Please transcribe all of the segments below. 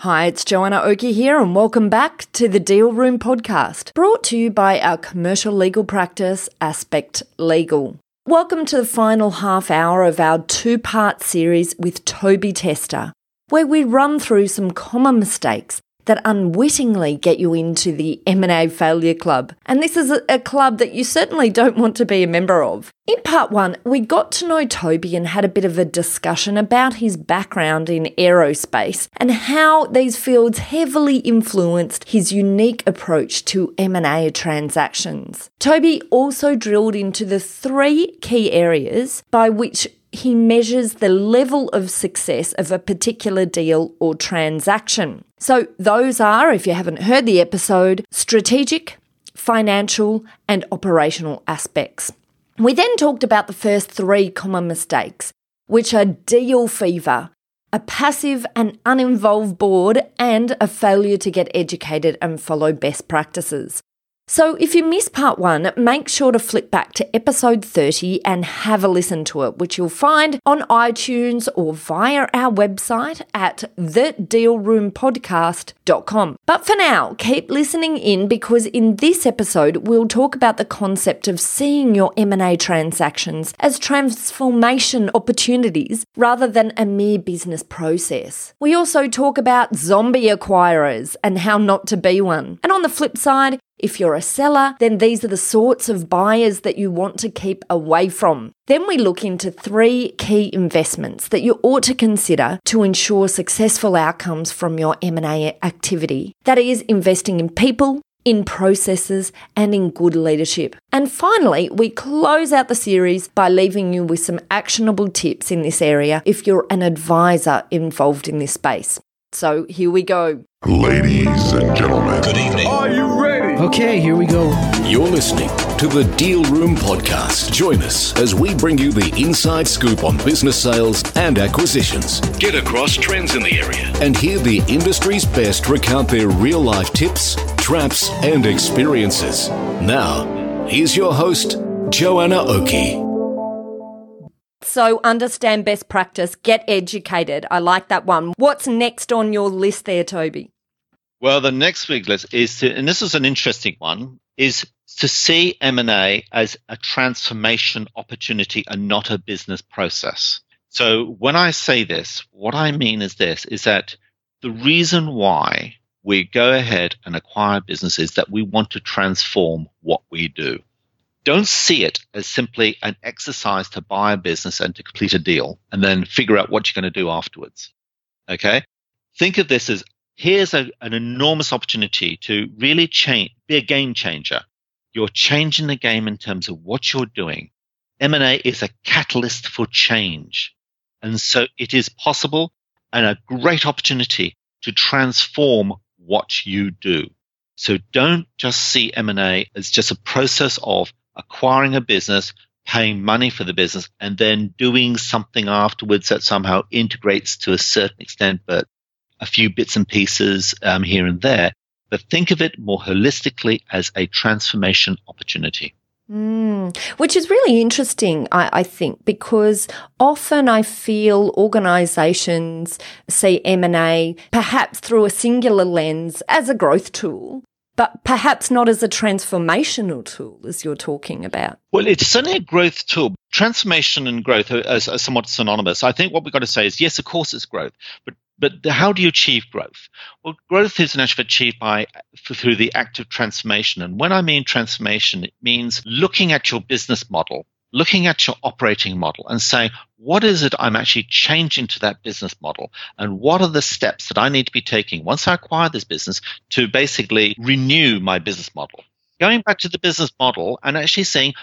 Hi, it's Joanna Oakey here, and welcome back to the Deal Room podcast, brought to you by our commercial legal practice, Aspect Legal. Welcome to the final half hour of our two part series with Toby Tester, where we run through some common mistakes that unwittingly get you into the M&A failure club. And this is a, club that you certainly don't want to be a member of. In part 1, we got to know Toby and had a bit of a discussion about his background in aerospace and how these fields heavily influenced his unique approach to M&A transactions. Toby also drilled into the three key areas by which he measures the level of success of a particular deal or transaction. So, those are, if you haven't heard the episode, strategic, financial, and operational aspects. We then talked about the first three common mistakes, which are deal fever, a passive and uninvolved board, and a failure to get educated and follow best practices. So, if you missed part one, make sure to flip back to episode 30 and have a listen to it, which you'll find on iTunes or via our website at thedealroompodcast.com. But for now, keep listening in because in this episode, we'll talk about the concept of seeing your M&A transactions as transformation opportunities rather than a mere business process. We also talk about zombie acquirers and how not to be one. And on the flip side, if you're a seller, then these are the sorts of buyers that you want to keep away from. Then we look into three key investments that you ought to consider to ensure successful outcomes from your M&A activity. That is investing in people, in processes, and in good leadership. And finally, we close out the series by leaving you with some actionable tips in this area if you're an advisor involved in this space. So here we go. Ladies and gentlemen, good evening. Are you ready? Okay, here we go. You're listening to the Deal Room Podcast. Join us as we bring you the inside scoop on business sales and acquisitions. Get across trends in the area and hear the industry's best recount their real life tips, traps, and experiences. Now, here's your host, Joanna Oakey. So understand best practice, get educated. I like that one. What's next on your list there, Toby? Well, the next big list is to, and this is an interesting one, is to see M&A as a transformation opportunity and not a business process. So when I say this, what I mean is this, is that the reason why we go ahead and acquire businesses that we want to transform what we do. Don't see it as simply an exercise to buy a business and to complete a deal and then figure out what you're going to do afterwards. Okay. Think of this as here's a, an enormous opportunity to really change, be a game changer. You're changing the game in terms of what you're doing. M&A is a catalyst for change. And so it is possible and a great opportunity to transform what you do. So don't just see M&A as just a process of acquiring a business, paying money for the business, and then doing something afterwards that somehow integrates to a certain extent, but a few bits and pieces um, here and there. But think of it more holistically as a transformation opportunity. Mm, which is really interesting, I, I, think, because often I feel organisations see M and A perhaps through a singular lens as a growth tool, but perhaps not as a transformational tool as you're talking about. Well, it's certainly a growth tool. Transformation and growth are, are, are somewhat synonymous. I think what we've got to say is yes, of course, it's growth, but but how do you achieve growth? Well, growth is actually achieved by through the act of transformation. And when I mean transformation, it means looking at your business model looking at your operating model and saying, what is it I'm actually changing to that business model? And what are the steps that I need to be taking once I acquire this business to basically renew my business model? Going back to the business model and actually saying,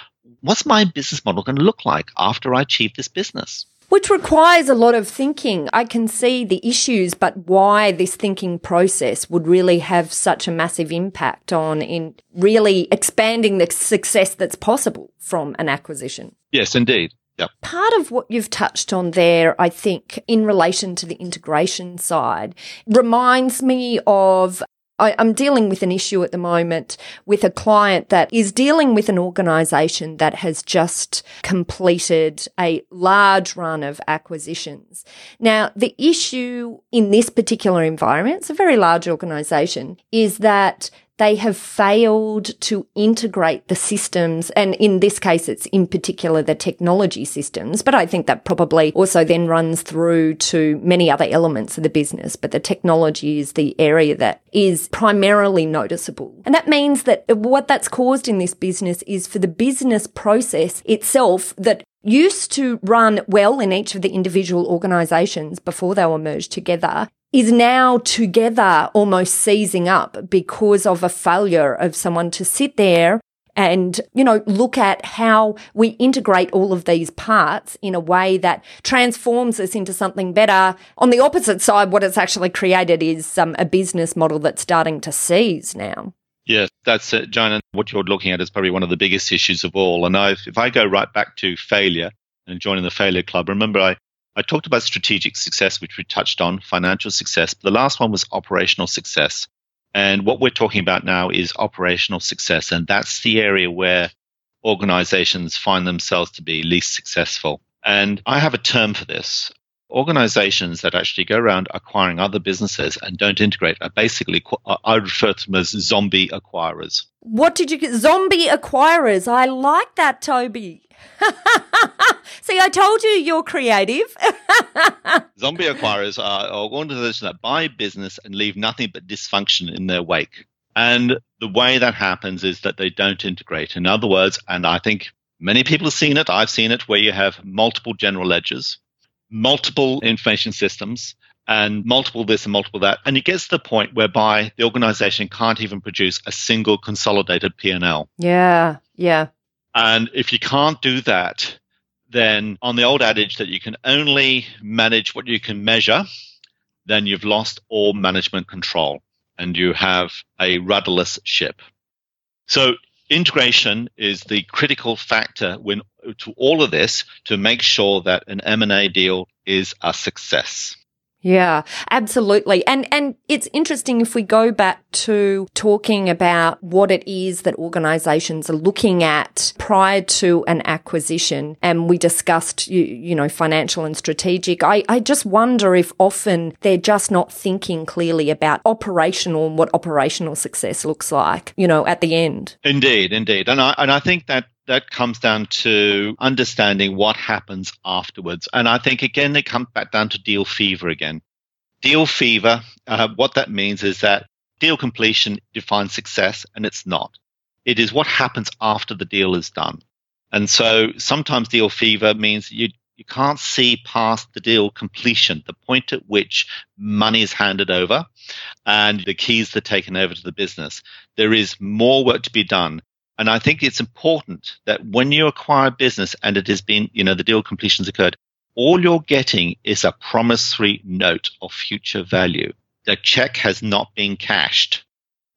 what's my business model going to look like after I achieve this business? Which requires a lot of thinking. I can see the issues, but why this thinking process would really have such a massive impact on in really expanding the success that's possible from an acquisition. Yes, indeed. Yep. Part of what you've touched on there, I think, in relation to the integration side, reminds me of I, am dealing with an issue at the moment with a client that is dealing with an organization that has just completed a large run of acquisitions. Now, the issue in this particular environment, it's a very large organization, is that they have failed to integrate the systems. And in this case, it's in particular the technology systems. But I think that probably also then runs through to many other elements of the business. But the technology is the area that is primarily noticeable. And that means that what that's caused in this business is for the business process itself that used to run well in each of the individual organizations before they were merged together is now together almost seizing up because of a failure of someone to sit there and, you know, look at how we integrate all of these parts in a way that transforms us into something better. On the opposite side, what it's actually created is um, a business model that's starting to seize now. Yeah, that's it, Joan. what you're looking at is probably one of the biggest issues of all. And i if I go right back to failure and joining the failure club, remember I I talked about strategic success, which we touched on, financial success. But the last one was operational success. And what we're talking about now is operational success. And that's the area where organizations find themselves to be least successful. And I have a term for this. Organizations that actually go around acquiring other businesses and don't integrate are basically, I refer to them as zombie acquirers. What did you get? Zombie acquirers. I like that, Toby. See, I told you you're creative. Zombie acquirers are organizations that buy business and leave nothing but dysfunction in their wake. And the way that happens is that they don't integrate. In other words, and I think many people have seen it, I've seen it, where you have multiple general ledgers, multiple information systems, and multiple this and multiple that. And it gets to the point whereby the organization can't even produce a single consolidated P&L. Yeah, yeah. And if you can't do that, then on the old adage that you can only manage what you can measure, then you've lost all management control and you have a rudderless ship. So integration is the critical factor when to all of this to make sure that an M&A deal is a success. Yeah, absolutely. And and it's interesting if we go back to talking about what it is that organizations are looking at prior to an acquisition and we discussed you, you know financial and strategic. I I just wonder if often they're just not thinking clearly about operational and what operational success looks like, you know, at the end. Indeed, indeed. And I and I think that that comes down to understanding what happens afterwards. And I think, again, it comes back down to deal fever again. Deal fever, uh, what that means is that deal completion defines success, and it's not. It is what happens after the deal is done. And so sometimes deal fever means you, you can't see past the deal completion, the point at which money is handed over and the keys are taken over to the business. There is more work to be done. And I think it's important that when you acquire business and it has been, you know, the deal completion's occurred, all you're getting is a promissory note of future value. The check has not been cashed.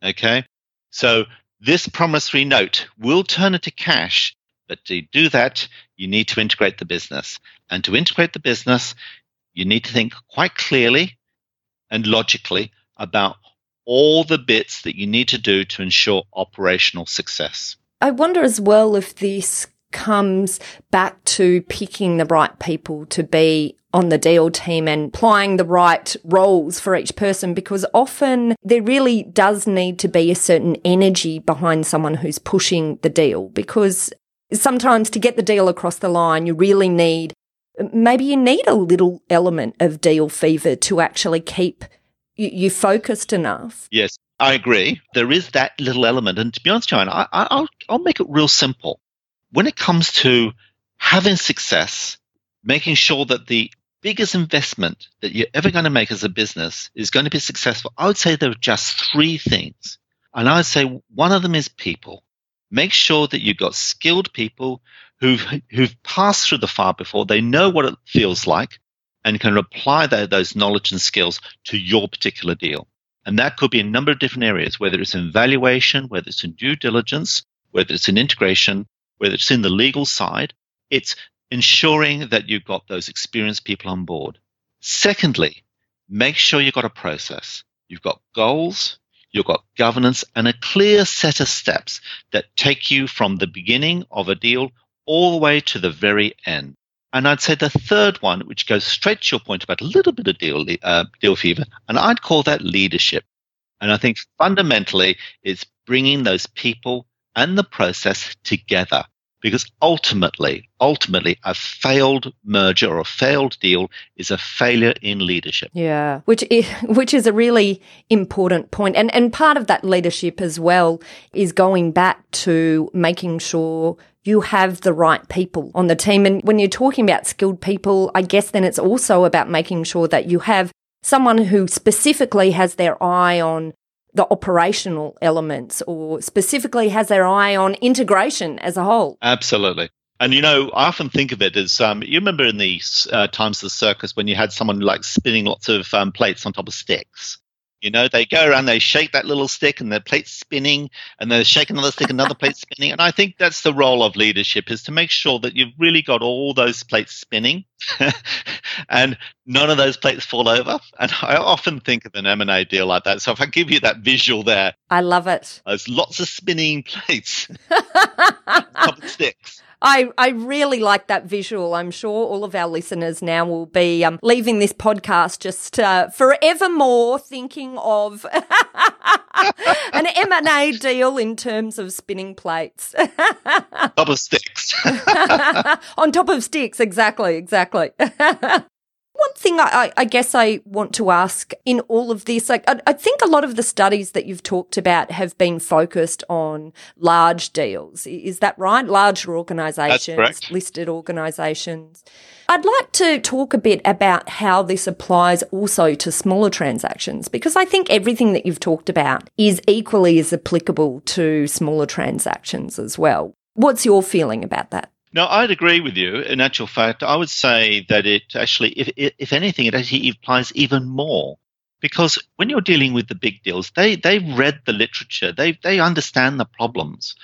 Okay. So this promissory note will turn into cash, but to do that, you need to integrate the business. And to integrate the business, you need to think quite clearly and logically about all the bits that you need to do to ensure operational success. I wonder as well if this comes back to picking the right people to be on the deal team and applying the right roles for each person because often there really does need to be a certain energy behind someone who's pushing the deal because sometimes to get the deal across the line, you really need maybe you need a little element of deal fever to actually keep you, focused enough. Yes, I agree. There is that little element, and to be honest, Joanne, I, I'll I'll make it real simple. When it comes to having success, making sure that the biggest investment that you're ever going to make as a business is going to be successful, I would say there are just three things. And I would say one of them is people. Make sure that you've got skilled people who've, who've passed through the fire before. They know what it feels like and can apply that, those knowledge and skills to your particular deal. And that could be a number of different areas, whether it's in valuation, whether it's in due diligence, whether it's in integration, whether it's in the legal side. It's ensuring that you've got those experienced people on board. Secondly, make sure you've got a process. You've got goals, you've got governance and a clear set of steps that take you from the beginning of a deal all the way to the very end. And I'd say the third one, which goes straight to your point about a little bit of deal, uh, deal fever, and I'd call that leadership. And I think fundamentally it's bringing those people and the process together because ultimately, ultimately, a failed merger or a failed deal is a failure in leadership. Yeah, which is, which is a really important point. and and part of that leadership as well is going back to making sure you have the right people on the team. And when you're talking about skilled people, I guess then it's also about making sure that you have someone who specifically has their eye on the operational elements or specifically has their eye on integration as a whole. Absolutely. And you know, I often think of it as um, you remember in the uh, times of the circus when you had someone like spinning lots of um, plates on top of sticks. You know, they go around, they shake that little stick, and the plate's spinning, and they shake another stick, another plate spinning. And I think that's the role of leadership is to make sure that you've really got all those plates spinning, and none of those plates fall over. And I often think of an M and A deal like that. So if I give you that visual there, I love it. There's lots of spinning plates, sticks. I, I really like that visual. I'm sure all of our listeners now will be um, leaving this podcast just uh, forevermore thinking of an M&A deal in terms of spinning plates. top of sticks. On top of sticks, exactly, exactly. One thing I, I, guess I want to ask in all of this, like I, I, think a lot of the studies that you've talked about have been focused on large deals. Is that right? Larger organisations, listed organisations. I'd like to talk a bit about how this applies also to smaller transactions because I think everything that you've talked about is equally as applicable to smaller transactions as well. What's your feeling about that? No, I'd agree with you. In actual fact, I would say that it actually, if, if anything, it actually applies even more. Because when you're dealing with the big deals, they, they've read the literature, they, they understand the problems,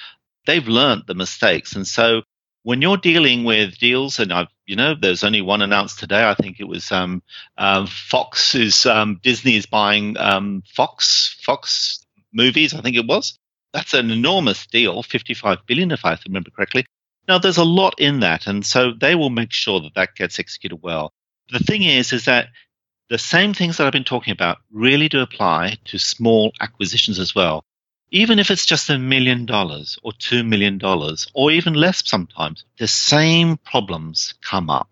they've learned the mistakes. And so when you're dealing with deals, and I've, you know, there's only one announced today. I think it was um, um, Fox is, um, Disney is buying um, Fox, Fox movies, I think it was. That's an enormous deal, 55 billion, if I remember correctly. Now, there's a lot in that, and so they will make sure that that gets executed well. The thing is, is that the same things that I've been talking about really do apply to small acquisitions as well. Even if it's just a million dollars or two million dollars or even less sometimes, the same problems come up.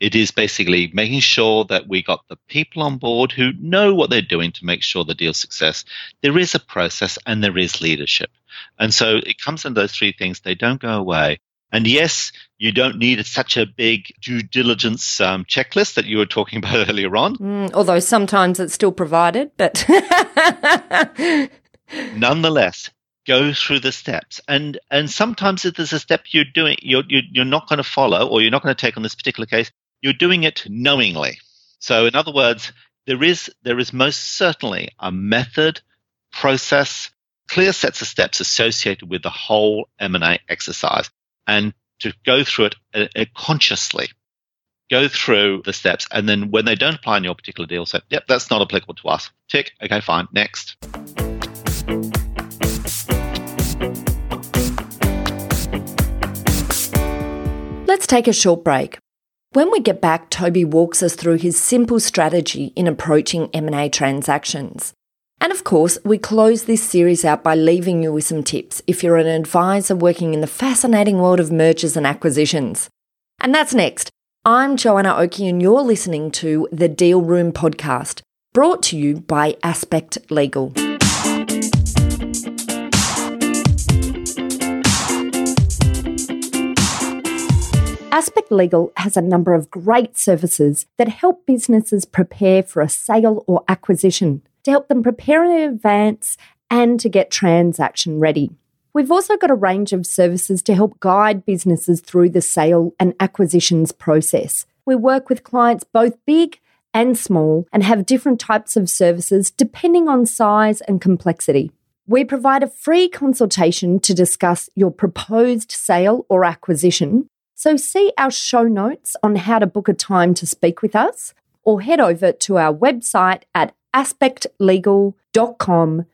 It is basically making sure that we got the people on board who know what they're doing to make sure the deal's success. There is a process and there is leadership. And so it comes in those three things. They don't go away. And yes, you don't need such a big due diligence um, checklist that you were talking about earlier on. Mm, although sometimes it's still provided, but nonetheless, go through the steps. And and sometimes if there's a step you're doing, you're you're, you're not going to follow, or you're not going to take on this particular case, you're doing it knowingly. So in other words, there is there is most certainly a method, process, clear sets of steps associated with the whole M&A exercise and to go through it uh, uh, consciously. Go through the steps, and then when they don't apply in your particular deal, say, yep, that's not applicable to us. Tick, okay, fine, next. Let's take a short break. When we get back, Toby walks us through his simple strategy in approaching M&A transactions. And of course, we close this series out by leaving you with some tips if you're an advisor working in the fascinating world of mergers and acquisitions. And that's next. I'm Joanna Oakey, and you're listening to the Deal Room podcast, brought to you by Aspect Legal. Aspect Legal has a number of great services that help businesses prepare for a sale or acquisition to help them prepare in advance and to get transaction ready. We've also got a range of services to help guide businesses through the sale and acquisitions process. We work with clients both big and small and have different types of services depending on size and complexity. We provide a free consultation to discuss your proposed sale or acquisition. So, see our show notes on how to book a time to speak with us, or head over to our website at aspectlegal.com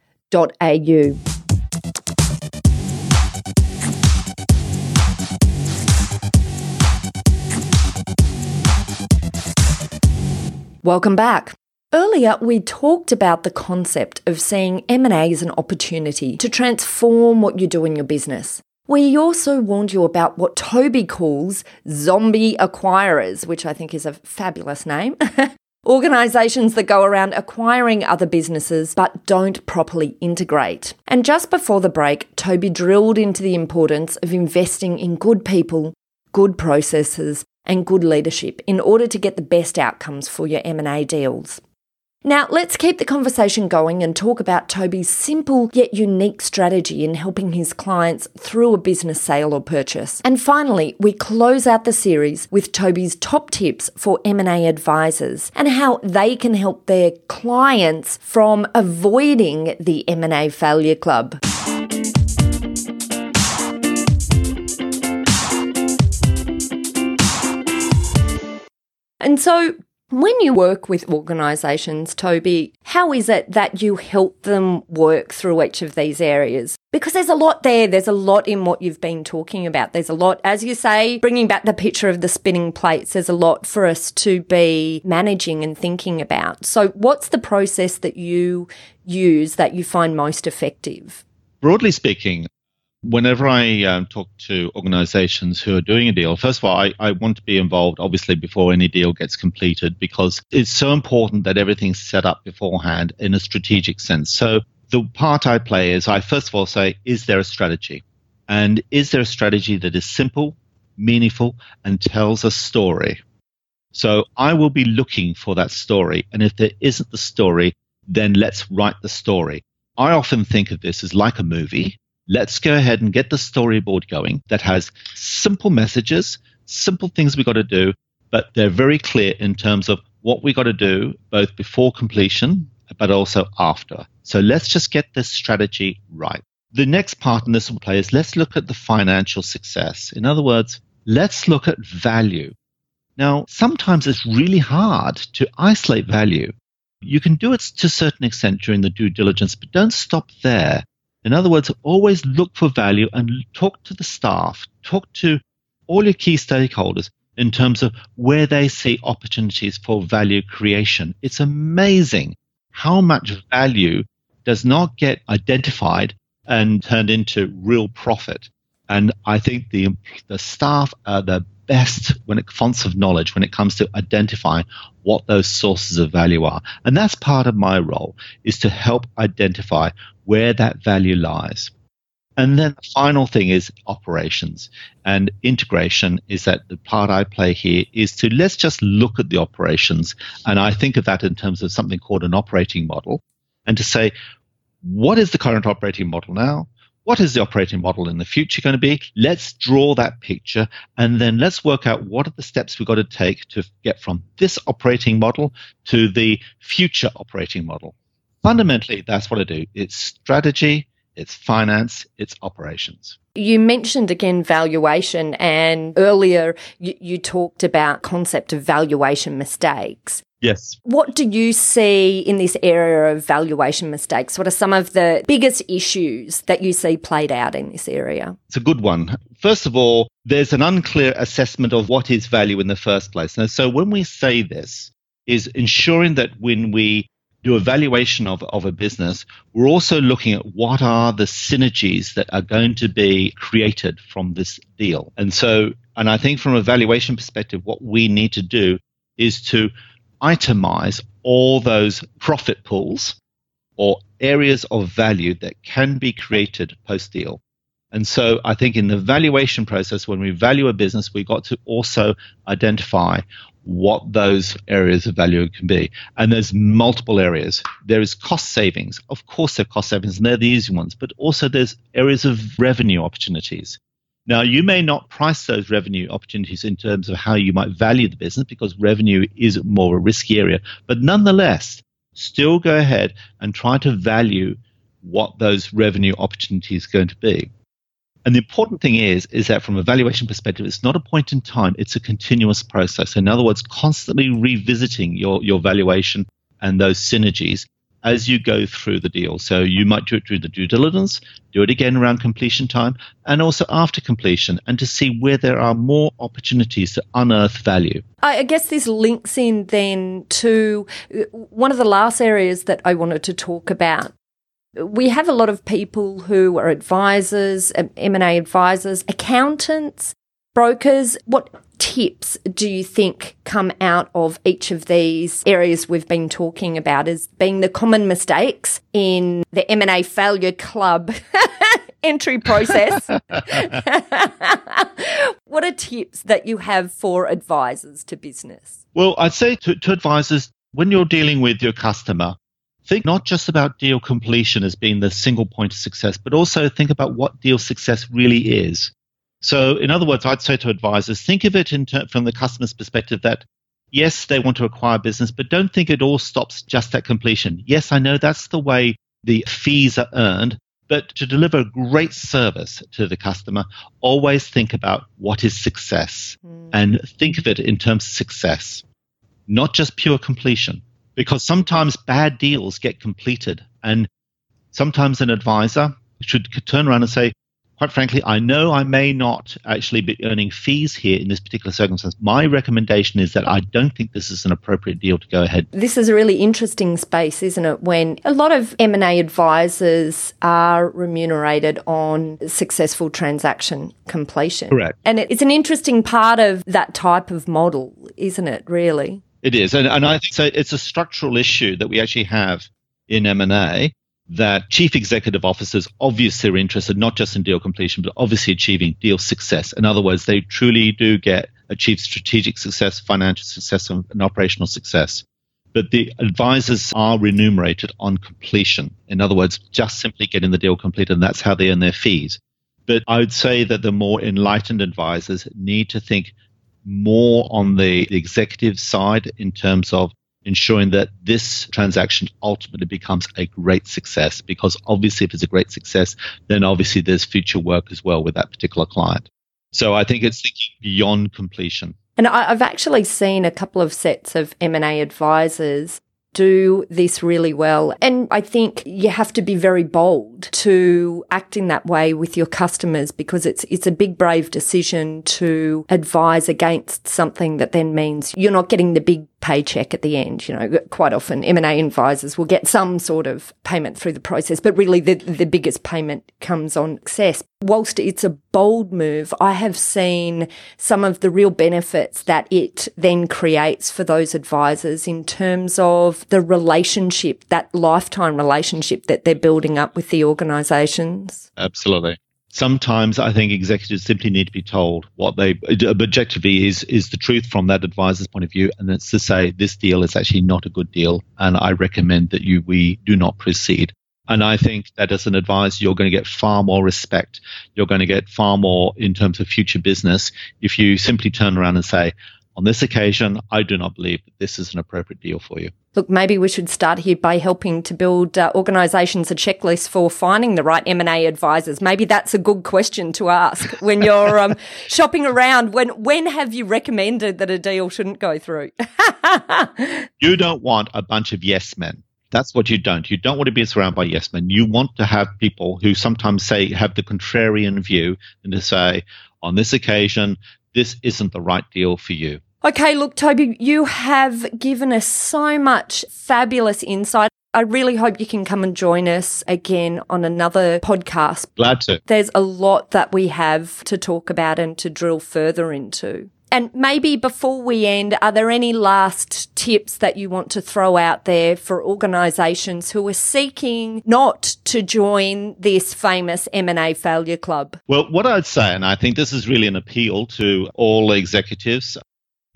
Welcome back. Earlier, we talked about the concept of seeing M&A as an opportunity to transform what you do in your business. We also warned you about what Toby calls zombie acquirers, which I think is a fabulous name. Organisations that go around acquiring other businesses but don't properly integrate. And just before the break, Toby drilled into the importance of investing in good people, good processes, and good leadership in order to get the best outcomes for your M&A deals. Now, let's keep the conversation going and talk about Toby's simple yet unique strategy in helping his clients through a business sale or purchase. And finally, we close out the series with Toby's top tips for M&A advisors and how they can help their clients from avoiding the M&A failure club. And so when you work with organisations, Toby, how is it that you help them work through each of these areas? Because there's a lot there. There's a lot in what you've been talking about. There's a lot, as you say, bringing back the picture of the spinning plates, there's a lot for us to be managing and thinking about. So, what's the process that you use that you find most effective? Broadly speaking, whenever I um, talk to organizations who are doing a deal, first of all, I, I want to be involved, obviously, before any deal gets completed because it's so important that everything's set up beforehand in a strategic sense. So the part I play is I first of all say, is there a strategy? And is there a strategy that is simple, meaningful, and tells a story? So I will be looking for that story. And if there isn't the story, then let's write the story. I often think of this as like a movie let's go ahead and get the storyboard going that has simple messages, simple things we got to do, but they're very clear in terms of what we got to do both before completion but also after. So let's just get this strategy right. The next part in this will play is let's look at the financial success. In other words, let's look at value. Now, sometimes it's really hard to isolate value. You can do it to a certain extent during the due diligence, but don't stop there. In other words, always look for value and talk to the staff, talk to all your key stakeholders in terms of where they see opportunities for value creation. It's amazing how much value does not get identified and turned into real profit. And I think the, the staff are the best when it fonts of knowledge when it comes to identifying what those sources of value are. And that's part of my role is to help identify where that value lies. And then the final thing is operations and integration is that the part I play here is to let's just look at the operations. And I think of that in terms of something called an operating model and to say, what is the current operating model now? What is the operating model in the future going to be? Let's draw that picture and then let's work out what are the steps we've got to take to get from this operating model to the future operating model. Fundamentally, that's what I do. It's strategy, it's finance, it's operations. You mentioned again valuation, and earlier you, you, talked about concept of valuation mistakes. Yes. What do you see in this area of valuation mistakes? What are some of the biggest issues that you see played out in this area? It's a good one. First of all, there's an unclear assessment of what is value in the first place. Now, so when we say this, is ensuring that when we do a valuation of, of a business, we're also looking at what are the synergies that are going to be created from this deal. And so, and I think from a valuation perspective, what we need to do is to itemize all those profit pools or areas of value that can be created post deal. And so I think in the valuation process, when we value a business, we got to also identify what those areas of value can be. And there's multiple areas. There is cost savings. Of course, there are cost savings, and they're the easy ones, but also there's areas of revenue opportunities. Now, you may not price those revenue opportunities in terms of how you might value the business because revenue is more a risky area. But nonetheless, still go ahead and try to value what those revenue opportunities are going to be. And the important thing is, is that from a valuation perspective, it's not a point in time, it's a continuous process. In other words, constantly revisiting your, your valuation and those synergies as you go through the deal. So you might do it through the due diligence, do it again around completion time, and also after completion, and to see where there are more opportunities to unearth value. I guess this links in then to uh, one of the last areas that I wanted to talk about. We have a lot of people who are advisors, M&A advisors, accountants, brokers. What tips do you think come out of each of these areas we've been talking about as being the common mistakes in the M&A failure club entry process? what are tips that you have for advisors to business? Well, I'd say to, to advisors, when you're dealing with your customer, think not just about deal completion as being the single point of success, but also think about what deal success really is. So, in other words, I'd say to advisors, think of it ter- from the customer's perspective that yes, they want to acquire business, but don't think it all stops just at completion. Yes, I know that's the way the fees are earned, but to deliver a great service to the customer, always think about what is success mm. and think of it in terms of success, not just pure completion. Because sometimes bad deals get completed, and sometimes an advisor should turn around and say, quite frankly, I know I may not actually be earning fees here in this particular circumstance. My recommendation is that I don't think this is an appropriate deal to go ahead. This is a really interesting space, isn't it? When a lot of M&A advisors are remunerated on successful transaction completion. Correct. And it's an interesting part of that type of model, isn't it, really? It is. And, and I think so it's a structural issue that we actually have in M&A that chief executive officers obviously are interested not just in deal completion, but obviously achieving deal success. In other words, they truly do get achieve strategic success, financial success, and operational success. But the advisors are remunerated on completion. In other words, just simply getting the deal completed, and that's how they earn their fees. But I would say that the more enlightened advisors need to think more on the executive side in terms of ensuring that this transaction ultimately becomes a great success. Because obviously, if it's a great success, then obviously there's future work as well with that particular client. So I think it's thinking beyond completion. And I've actually seen a couple of sets of M&A advisors do this really well. And I think you have to be very bold to act in that way with your customers because it's, it's a big, brave decision to advise against something that then means you're not getting the big paycheck at the end. You know, quite often M&A advisors will get some sort of payment through the process, but really the, the biggest payment comes on success. Whilst it's a bold move, I have seen some of the real benefits that it then creates for those advisors in terms of the relationship, that lifetime relationship that they're building up with the organizations. Absolutely sometimes I think executives simply need to be told what they objectively is is the truth from that advisor's point of view, and it's to say this deal is actually not a good deal, and I recommend that you we do not proceed. And I think that as an advisor, you're going to get far more respect. You're going to get far more in terms of future business if you simply turn around and say, on this occasion, I do not believe that this is an appropriate deal for you. Look, maybe we should start here by helping to build uh, organisations a checklist for finding the right M and A advisors. Maybe that's a good question to ask when you're um, shopping around. When when have you recommended that a deal shouldn't go through? you don't want a bunch of yes men. That's what you don't. You don't want to be surrounded by yes men. You want to have people who sometimes say have the contrarian view and to say, on this occasion, this isn't the right deal for you. Okay, look, Toby, you have given us so much fabulous insight. I really hope you can come and join us again on another podcast. Glad to. There's a lot that we have to talk about and to drill further into. And maybe before we end, are there any last tips that you want to throw out there for organisations who are seeking not to join this famous M&A failure club? Well, what I'd say, and I think this is really an appeal to all executives,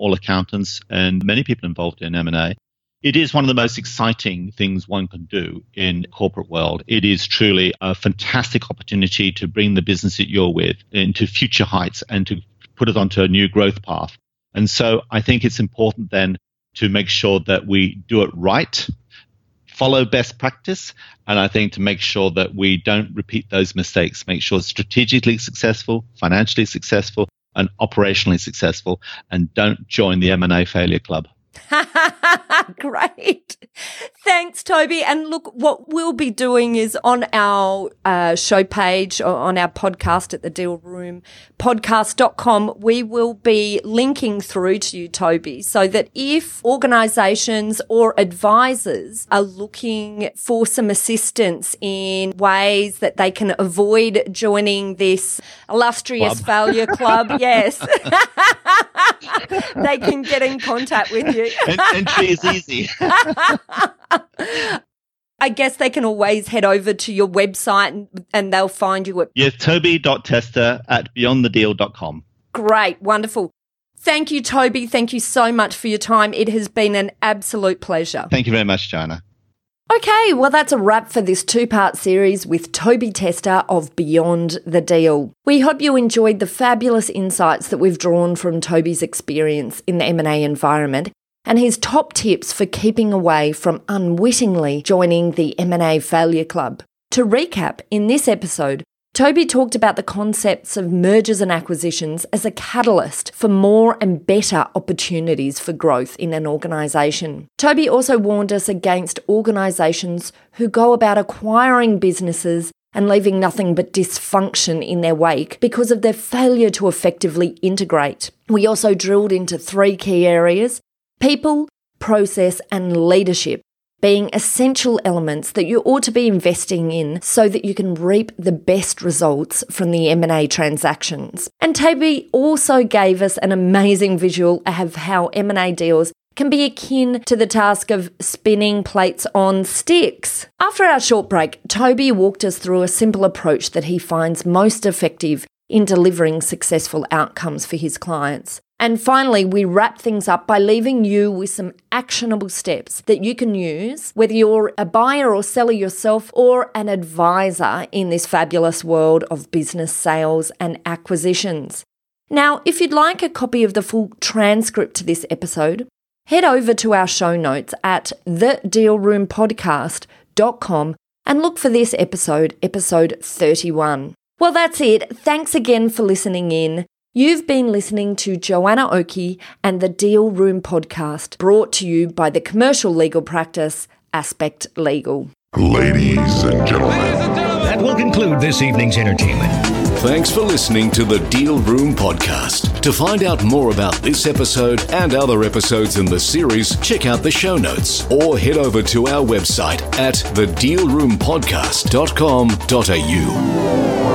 all accountants, and many people involved in M&A. It is one of the most exciting things one can do in corporate world. It is truly a fantastic opportunity to bring the business that you're with into future heights and to put it onto a new growth path. And so I think it's important then to make sure that we do it right, follow best practice, and I think to make sure that we don't repeat those mistakes, make sure it's strategically successful, financially successful, and operationally successful and don't join the M&A failure club. Great. Thanks, Toby. And look, what we'll be doing is on our uh, show page or on our podcast at the deal room podcast.com, we will be linking through to you, Toby, so that if organizations or advisors are looking for some assistance in ways that they can avoid joining this illustrious club. failure club, yes, they can get in contact with you. Entry is easy. I guess they can always head over to your website and, and they'll find you at yeah, toby.tester at beyondthedeal.com. Great, wonderful. Thank you, Toby. Thank you so much for your time. It has been an absolute pleasure. Thank you very much, Joanna. Okay, well, that's a wrap for this two part series with Toby Tester of Beyond the Deal. We hope you enjoyed the fabulous insights that we've drawn from Toby's experience in the M&A environment and his top tips for keeping away from unwittingly joining the M&A failure club. To recap, in this episode, Toby talked about the concepts of mergers and acquisitions as a catalyst for more and better opportunities for growth in an organisation. Toby also warned us against organisations who go about acquiring businesses and leaving nothing but dysfunction in their wake because of their failure to effectively integrate. We also drilled into three key areas people, process, and leadership being essential elements that you ought to be investing in so that you can reap the best results from the M&A transactions. And Toby also gave us an amazing visual of how M&A deals can be akin to the task of spinning plates on sticks. After our short break, Toby walked us through a simple approach that he finds most effective in delivering successful outcomes for his clients. And finally, we wrap things up by leaving you with some actionable steps that you can use, whether you're a buyer or seller yourself or an advisor in this fabulous world of business sales and acquisitions. Now, if you'd like a copy of the full transcript to this episode, head over to our show notes at thedealroompodcast.com and look for this episode, episode 31. Well, that's it. Thanks again for listening in. You've been listening to Joanna Oakey and the Deal Room podcast, brought to you by the commercial legal practice Aspect Legal. Ladies and gentlemen, that will conclude this evening's entertainment. Thanks for listening to the Deal Room podcast. To find out more about this episode and other episodes in the series, check out the show notes or head over to our website at thedealroompodcast.com.au.